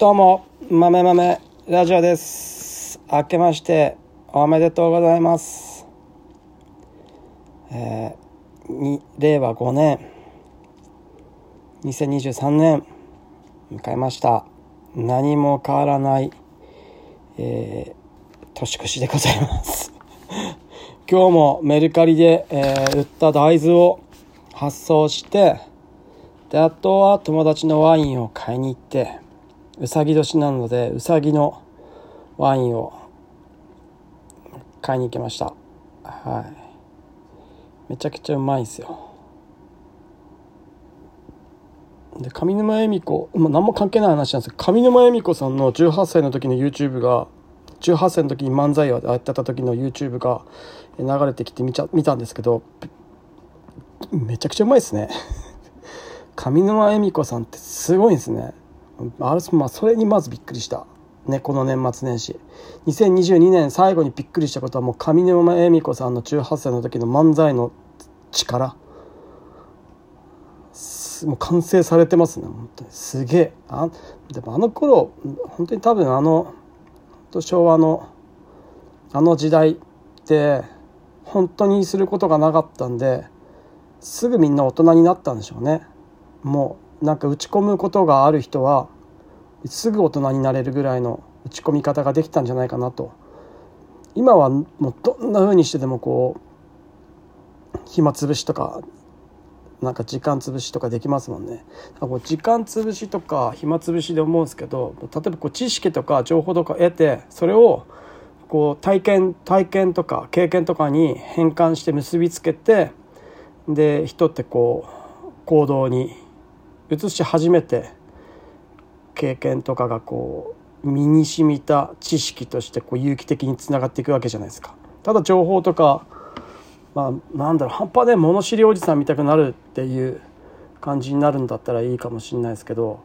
どうも、豆豆ラジオです。明けましておめでとうございます。えーに令和5年、2023年、迎えました。何も変わらない、えー年越しでございます。今日もメルカリで、えー売った大豆を発送して、であとは友達のワインを買いに行ってうさぎ年なのでうさぎのワインを買いに行きました。はい。めちゃくちゃうまいんすよ。で上沼恵美子、まあ、何も関係ない話なんですけど上沼恵美子さんの18歳の時の YouTube が18歳の時に漫才をやってた時の YouTube が流れてきて見ちゃ見たんですけどめちゃくちゃうまいですね。上沼恵美子さんってすごいんですね。あれ、まあ、それにまずびっくりした、ね、この年末年始。2022年最後にびっくりしたことはもう上沼恵美子さんの18歳の時の漫才の力。もう完成されてますね本当に。すげえ。あでもあの頃本当に多分あのと昭和のあの時代って本当にすることがなかったんですぐみんな大人になったんでしょうね。もうなんか打ち込むことがある人はすぐ大人になれるぐらいの打ち込み方ができたんじゃないかなと。今はもうどんな風にしてでもこう暇つぶしとかなんか時間つぶしとかできますもんね。こう時間つぶしとか暇つぶしで思うんですけど例えばこう知識とか情報とか得てそれをこう体験体験とか経験とかに変換して結びつけてで人ってこう行動に移し始めて経験とかがこう身に染みた知識としてこう有機的につながっていくわけじゃないですか。ただ情報とかまあなんだろう半端で物知りおじさん見たくなるっていう感じになるんだったらいいかもしれないですけど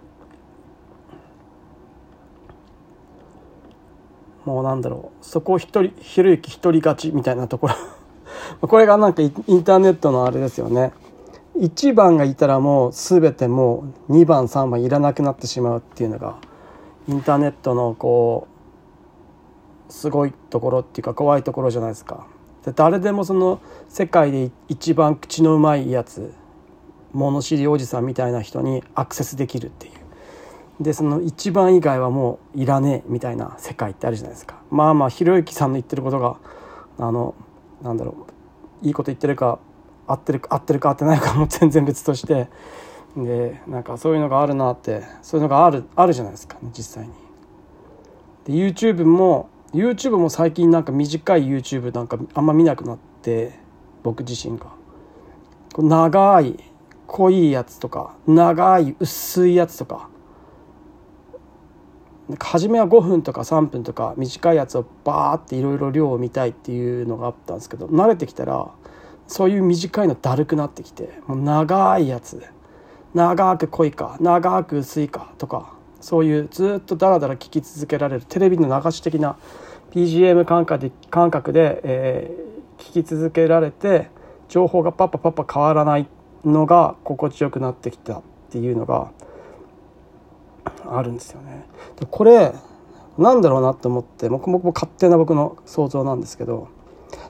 もうなんだろうそこを一人ひろゆき一人勝ちみたいなところ これがなんかインターネットのあれですよね。1番がいたらもう全てもう2番3番いらなくなってしまうっていうのがインターネットのこうすごいところっていうか怖いところじゃないですか。で誰でもその世界で一番口のうまいやつ物知りおじさんみたいな人にアクセスできるっていう。でその一番以外はもういらねえみたいな世界ってあるじゃないですか。まあまあひろゆきさんの言ってることがあのなんだろういいこと言ってるか合ってるか合ってるか合ってないかも全然別としてでなんかそういうのがあるなってそういうのがあるあるじゃないですか、ね、実際に。で YouTube も YouTube も最近なんか短い YouTube なんかあんま見なくなって僕自身が。長い濃いやつとか長い薄いやつとかなんか初めは5分とか3分とか短いやつをバーっていろいろ量を見たいっていうのがあったんですけど慣れてきたらそういう短いのだるくなってきてもう長いやつ長く濃いか長く薄いかとかそういうずっとダラダラ聞き続けられるテレビの流し的な BGM 感覚で感覚で、えー聞き続けられて情報がパッパパッパ変わらないのが心地よくなってきたっていうのがあるんですよね。でこれなんだろうなと思って僕も勝手な僕の想像なんですけど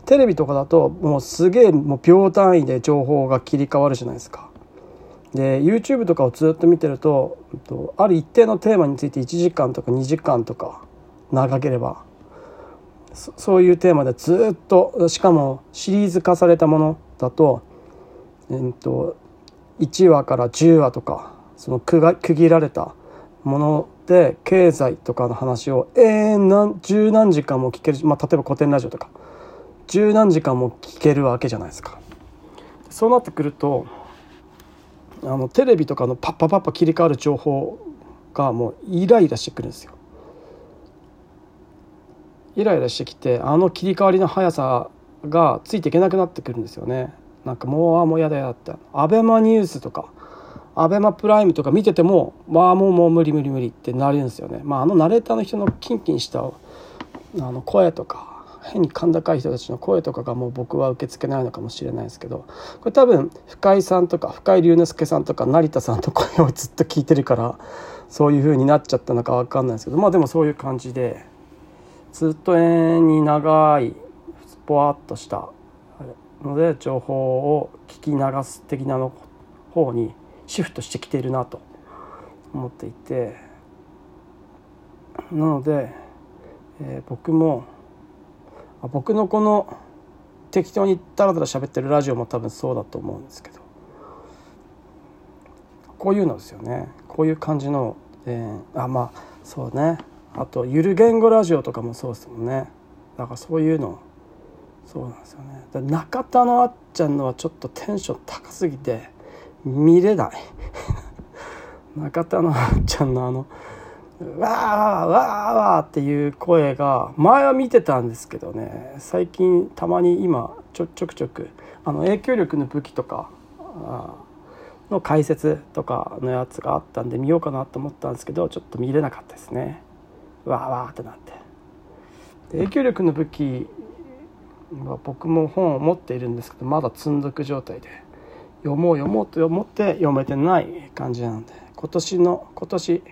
テレビとかだともうすげえもう秒単位で情報が切り替わるじゃないですか。で YouTube とかをずっと見てるとある一定のテーマについて1時間とか2時間とか長ければそういうテーマでずっとしかもシリーズ化されたものだと,、えっと1話から10話とかその区が区切られたもので経済とかの話を永遠何十何時間も聞ける、まあ、例えば古典ラジオとか十何時間も聞けるわけじゃないですか。そうなってくるとあのテレビとかのパッパパッパ切り替わる情報がもうイライラしてくるんですよ。イライラしてきてあの切り替わりの速さがついていけなくなってくるんですよね。なんかもうあもうやだやだってアベマニュースとかアベマプライムとか見ててもまあもうもう無理無理無理ってなるんですよね。まああのナレーターの人のキンキンしたあの声とか変に甲高い人たちの声とかがもう僕は受け付けないのかもしれないですけどこれ多分深井さんとか深井龍之介さんとか成田さんの声をずっと聞いてるからそういう風になっちゃったのか分かんないですけどまあでもそういう感じでずっと永遠に長いぽわっとしたので情報を聞き流す的なの方にシフトしてきているなと思っていてなので、えー、僕も僕のこの適当にダラダラ喋ってるラジオも多分そうだと思うんですけど。こういうのですよね。こういう感じの、えー、あまあそうね。あとゆる言語ラジオとかもそうですもんね。だからそういうの。そうなんですよね。中田のあっちゃんのはちょっとテンション高すぎて見れない。中田のあっちゃんのあのわーわーわーっていう声が前は見てたんですけどね。最近たまに今ちょちょくちょくあの影響力の武器とかの解説とかのやつがあったんで見ようかなと思ったんですけどちょっと見れなかったですね。わーわーってなって。影響力の武器は僕も本を持っているんですけどまだ積んどく状態で読もう読もうと思って読めてない感じなんで今年の今年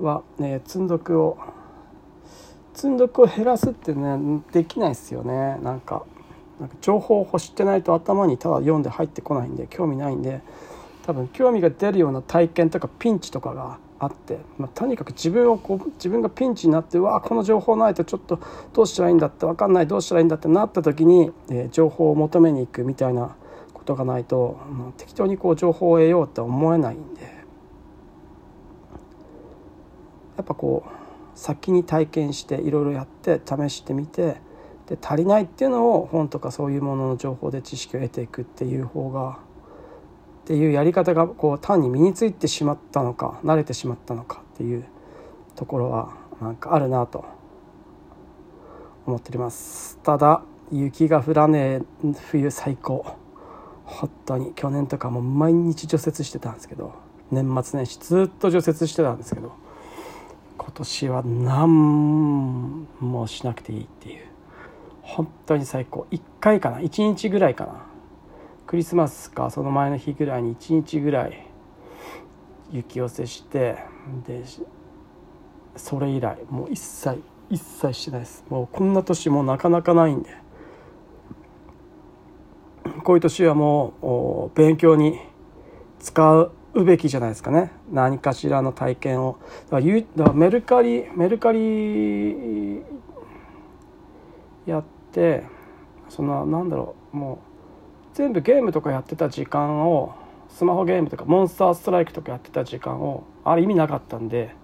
は、ね、積んどくを積んどくを減らすってねできないですよね。なんかなんか情報を欲してないと頭にただ読んで入ってこないんで興味ないんで多分興味が出るような体験とかピンチとかがあって、まあ、とにかく自分をこう自分がピンチになってわあこの情報ないとちょっとどうしたらいいんだって分かんないどうしたらいいんだってなった時に、えー、情報を求めに行くみたいなことがないと、適当にこう情報を得ようって思えないんで。やっぱこう先に体験していろいろやって試してみてで足りないっていうのを本とかそういうものの情報で知識を得ていくっていう方がっていうやり方がこう単に身についてしまったのか慣れてしまったのかっていうところはなんかあるなと思っております。ただ雪が降らねえ冬最高。本当に去年とかも毎日除雪してたんですけど年末年始ずっと除雪してたんですけど今年は何もしなくていいっていう。本当に最高。1回かな。1日ぐらいかな。クリスマスかその前の日ぐらいに1日ぐらい雪寄せしてでそれ以来もう一切一切してないです。もうこんな年もなかなかないんで。こういう年はもう勉強に使うべきじゃないですかね。何かしらの体験を。だからだからメルカリメルカリやってそのなんだろう。もう全部ゲームとかやってた時間をスマホゲームとかモンスターストライクとかやってた時間をあれ意味なかったんで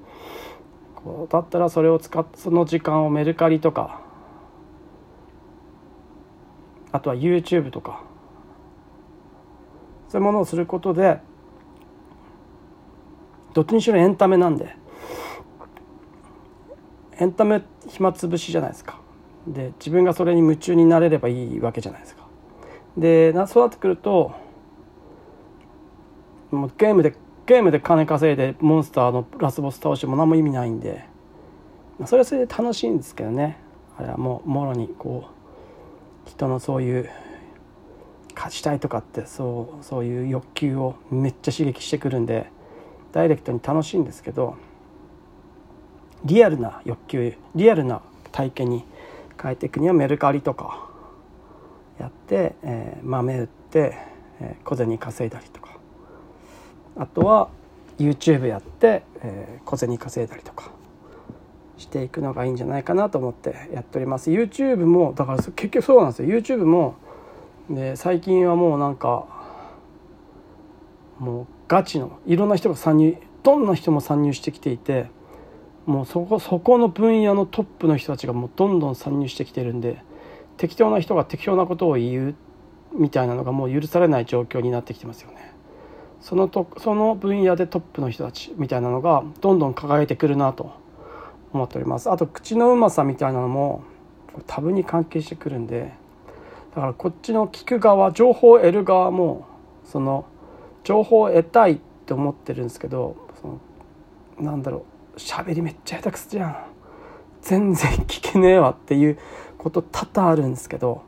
こうだったらそれを使ってその時間をメルカリとかあとは YouTube とかそういうものをすることでどっちにしろエンタメなんで。エンタメ暇つぶしじゃないですか。で自分がそれに夢中になれればいいわけじゃないですか。でそうなってくるともうゲームでゲームで金稼いでモンスターのラスボス倒しても何も意味ないんでそれはそれで楽しいんですけどね。あれはもうもろにこう人のそういう勝ちたいとかってそうそういう欲求をめっちゃ刺激してくるんでダイレクトに楽しいんですけどリアルな欲求リアルな体験に変えていくにはメルカリとかやって、えー、豆売って、えー、小銭稼いだりとか。あとは YouTube やって、えー、小銭稼いだりとかしていくのがいいんじゃないかなと思ってやっております。YouTube もだから結局そうなんですよ。YouTube もで最近はもうなんかもうガチのいろんな人が参入どんな人も参入してきていてもうそこそこの分野のトップの人たちがもうどんどん参入してきてるんで適当な人が適当なことを言うみたいなのがもう許されない状況になってきてますよね。そのとその分野でトップの人たちみたいなのがどんどん輝いてくるなと思っております。あと口のうまさみたいなのも多分に関係してくるんでだからこっちの聞く側情報を得る側もその情報を得たいって思ってるんですけどそのなんだろう喋りめっちゃ下手くそじゃん。全然聞けねえわっていうこと多々あるんですけど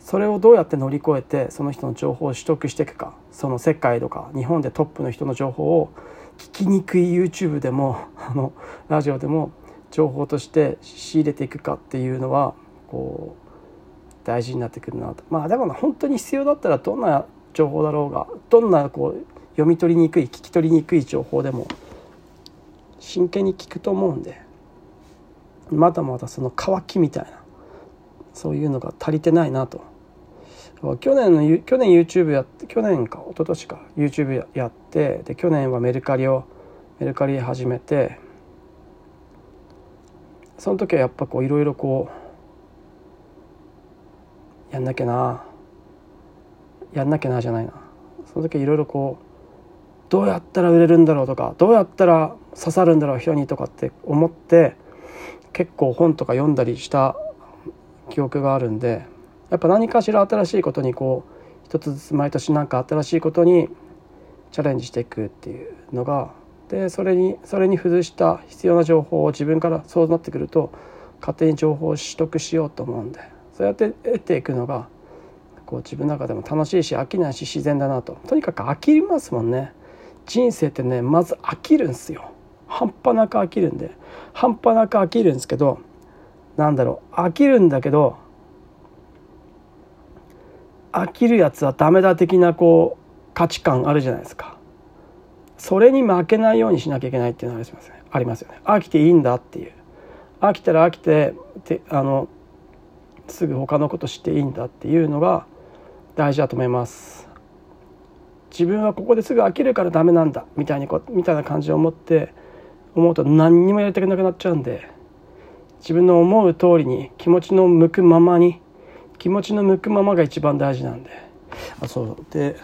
それをどうやって乗り越えてその人の情報を取得していくかその世界とか日本でトップの人の情報を聞きにくい YouTube でもあのラジオでも情報として仕入れていくかっていうのはこう大事になってくるなと。まあでも本当に必要だったらどんな情報だろうがどんなこう読み取りにくい聞き取りにくい情報でも真剣に聞くと思うんでまだまだその渇きみたいなそういうのが足りてないなと。去年の去年 YouTube やって去年か一昨年か YouTube やってで去年はメルカリをメルカリ始めてその時はやっぱこういろいろこうやんなきゃな。やんなきゃなじゃないな。その時いろいろこうどうやったら売れるんだろうとかどうやったら刺さるんだろう人にとかって思って結構本とか読んだりした記憶があるんでやっぱ何かしら新しいことにこう一つずつ毎年何か新しいことにチャレンジしていくっていうのがでそれにそれに付随した必要な情報を自分からそうなってくると勝手に情報を取得しようと思うんでそうやって得ていくのがこう自分の中でも楽しいし飽きないし自然だなと。とにかく飽きますもんね。人生ってねまず飽きるんすよ。半端なく飽きるんで。半端なく飽きるんですけどなんだろう。飽きるんだけど飽きるやつはダメだ的なこう価値観あるじゃないですか。それに負けないようにしなきゃいけないっていうのはありますね。ありますよね。飽きていいんだっていう。飽きたら飽きててあのすぐ他のことしていいんだっていうのが大事だと思います。自分はここですぐ飽きるからダメなんだみたいにこみたいな感じで思って思うと何にもやりたくなくなっちゃうんで自分の思う通りに気持ちの向くままに気持ちの向くままが一番大事なんで。あそう。で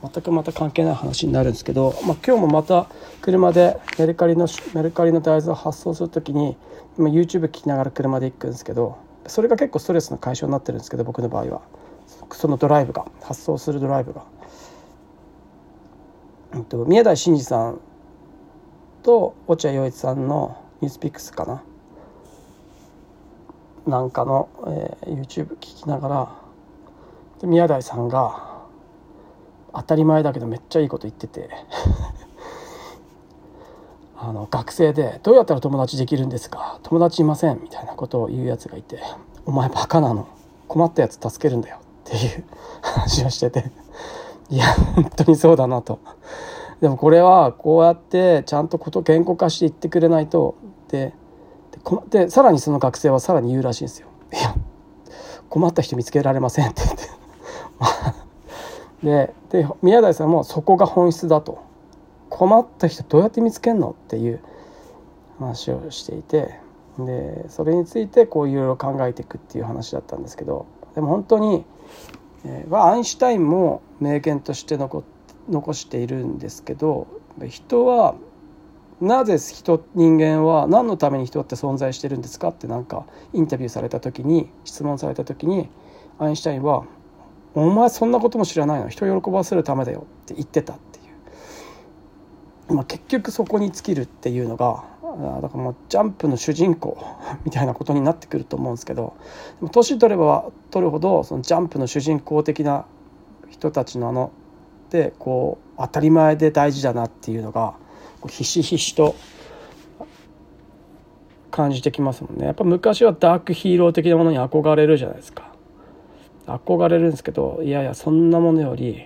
全くまた関係ない話になるんですけど、まあ、今日もまた車でメルカリのメルカリの大豆を発送する時に今 YouTube 聞きながら車で行くんですけどそれが結構ストレスの解消になってるんですけど僕の場合は。そのドライブが発送するドライブが。宮台真司さんと落合陽一さんの「ニュースピックス」かな。なんかの、えー、YouTube 聞きながら。宮台さんが当たり前だけどめっちゃいいこと言ってて。あの学生で「どうやったら友達できるんですか？友達いません」みたいなことを言うやつがいて「お前バカなの。困ったやつ助けるんだよ」っていう話をしてて。いや本当にそうだなと。でもこれはこうやってちゃんとこと言語化していってくれないと。ででさらにその学生はさらに言うらしいんですよ。いや困った人見つけられませんって。言ってでで宮台さんもそこが本質だと。困った人どうやって見つけんのっていう話をしていて。でそれについてこういろいろ考えていくっていう話だったんですけど。でも本当に、えー、アインシュタインも名言として残残しているんですけど人はなぜ人人間は何のために人って存在してるんですかってなんかインタビューされた時に質問された時にアインシュタインは「お前そんなことも知らないの？人を喜ばせるためだよ」って言ってたっていう、まあ、結局そこに尽きるっていうのがだからもうジャンプの主人公 みたいなことになってくると思うんですけどでも年取れば取るほどそのジャンプの主人公的な人たちのあのでこう当たり前で大事だなっていうのがこうひしひしと感じてきますもんね。やっぱ昔はダークヒーロー的なものに憧れるじゃないですか。憧れるんですけどいやいやそんなものより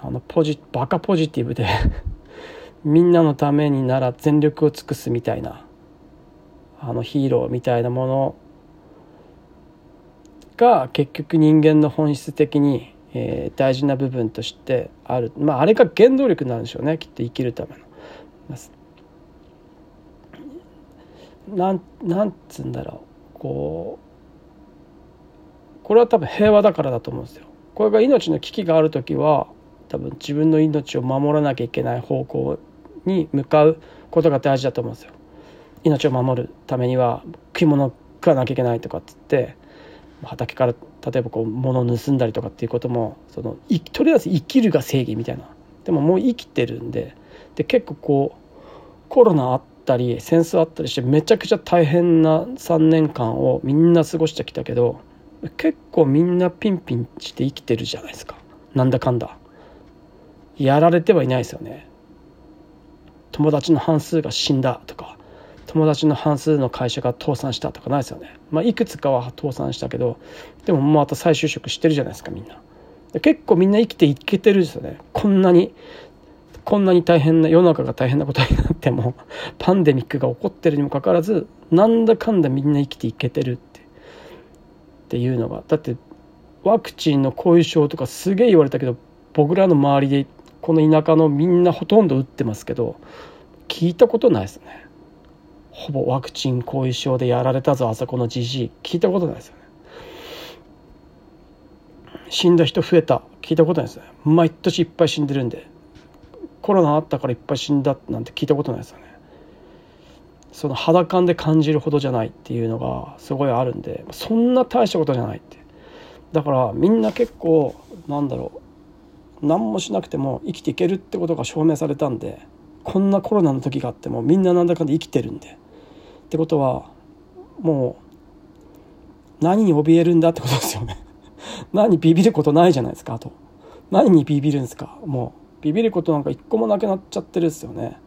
あのポジバカポジティブでみんなのためになら全力を尽くすみたいなあのヒーローみたいなものが結局人間の本質的に、えー、大事な部分としてあるまああれが原動力なんでしょうねきっと生きるための。なんなんつうんだろうこうこれは多分平和だからだと思うんですよ。これが命の危機がある時は多分自分の命を守らなきゃいけない方向に向かうことが大事だと思うんですよ。命を守るためには食い物を食わなきゃいけないとかっつって畑から例えばこう物を盗んだりとかっていうこともそのとりあえず生きるが正義みたいな。でももう生きてるんでで結構こうコロナあったり戦争あったりしてめちゃくちゃ大変な3年間をみんな過ごしてきたけど結構みんなピンピンして生きてるじゃないですか。なんだかんだ。やられてはいないですよね。友達の半数が死んだとか友達の半数の会社が倒産したとかないですよね。まあ、いくつかは倒産したけどでもまた再就職してるじゃないですかみんな。結構みんな生きていけてるんですよね。こんなにこんなに大変な世の中が大変なことになっても パンデミックが起こってるにもかかわらずなんだかんだみんな生きていけてるってっていうのがだってワクチンの後遺症とかすげえ言われたけど僕らの周りでこの田舎のみんなほとんど打ってますけど聞いたことないですね。ほぼワクチン後遺症でやられたぞあそこのじじい。聞いたことないですよね。死んだ人増えた。聞いたことないですね。毎年いっぱい死んでるんでコロナあったからいっぱい死んだなんて聞いたことないですよね。その肌感で感じるほどじゃないっていうのがすごいあるんでそんな大したことじゃないって。だからみんな結構なんだろう何もしなくても生きていけるってことが証明されたんでこんなコロナの時があってもみんななんだかんだ生きてるんで。ってことはもう何に怯えるんだってことですよね。何ビビることないじゃないですかあと。何にビビるんですか。もうビビることなんか一個もなくなっちゃってるですよね。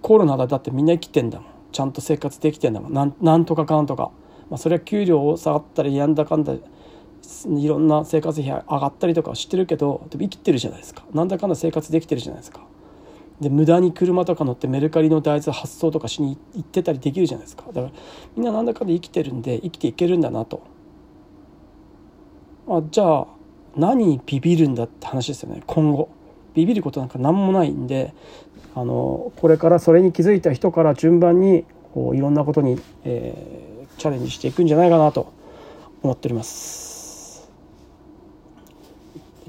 コロナだだってみんな生きてんだもん。ちゃんと生活できてんだもん。なんなんとかかんとか、まあ、それは給料を下がったりやんだかんだいろんな生活費上がったりとかしてるけどでも生きてるじゃないですか。なんだかんだ生活できてるじゃないですか。で無駄に車とか乗ってメルカリの大豆発送とかしに行ってたりできるじゃないですか。だからみんななんだかんだ生きてるんで生きていけるんだなと。あじゃあ何にビビるんだって話ですよね。今後。ビビることなんか何もないんであのこれからそれに気づいた人から順番にこういろんなことに、えー、チャレンジしていくんじゃないかなと思っております。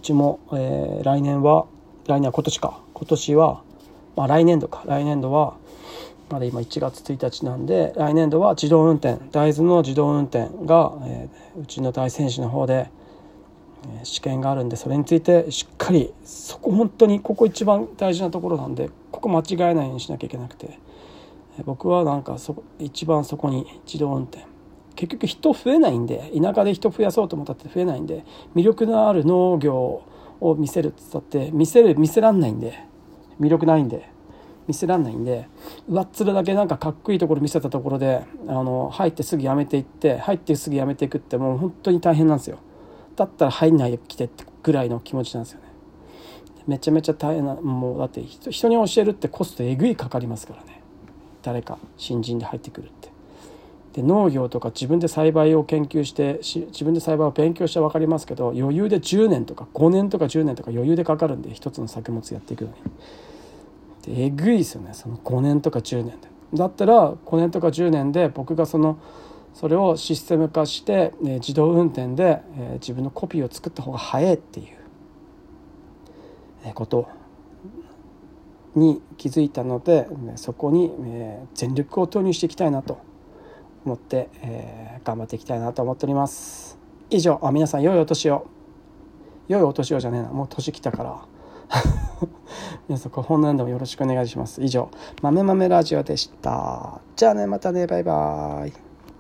ちも、えー、来年は来年は今年か。今年はまあ、来年度か。来年度はまだ今1月1日なんで来年度は自動運転。大豆の自動運転が、えー、うちの大選手の方で、えー、試験があるんでそれについてしっかりそこ本当にここ一番大事なところなんでここ間違えないようにしなきゃいけなくて、えー、僕はなんかそ一番そこに自動運転。結局人増えないんで田舎で人増やそうと思ったって増えないんで魅力のある農業を見せるっつったって見せる見せらんないんで魅力ないんで見せらんないんで上っ面だけなんかかっこいいところ見せたところであの入ってすぐやめていって入ってすぐやめていくってもう本当に大変なんですよ。だったら入んないで来てってぐらいの気持ちなんですよね。めちゃめちゃ大変なもうだって人に教えるってコストえぐいかかりますからね。誰か新人で入ってくるって。で農業とか自分で栽培を研究して自分で栽培を勉強して分かりますけど余裕で10年とか5年とか10年とか余裕でかかるんで一つの作物やっていくのに。えぐいですよねその5年とか10年で。だったら5年とか10年で僕がそのそれをシステム化して、え自動運転で、え自分のコピーを作った方が早いっていう、えことに気づいたのでそこに、え全力を投入していきたいなと持って、え頑張っていきたいなと思っております以上あ皆さん良いお年を良いお年をじゃねえなもう年来たから 皆さん、本年度もよろしくお願いします。以上、豆豆ラジオでした。じゃあね、またね、バイバーイ。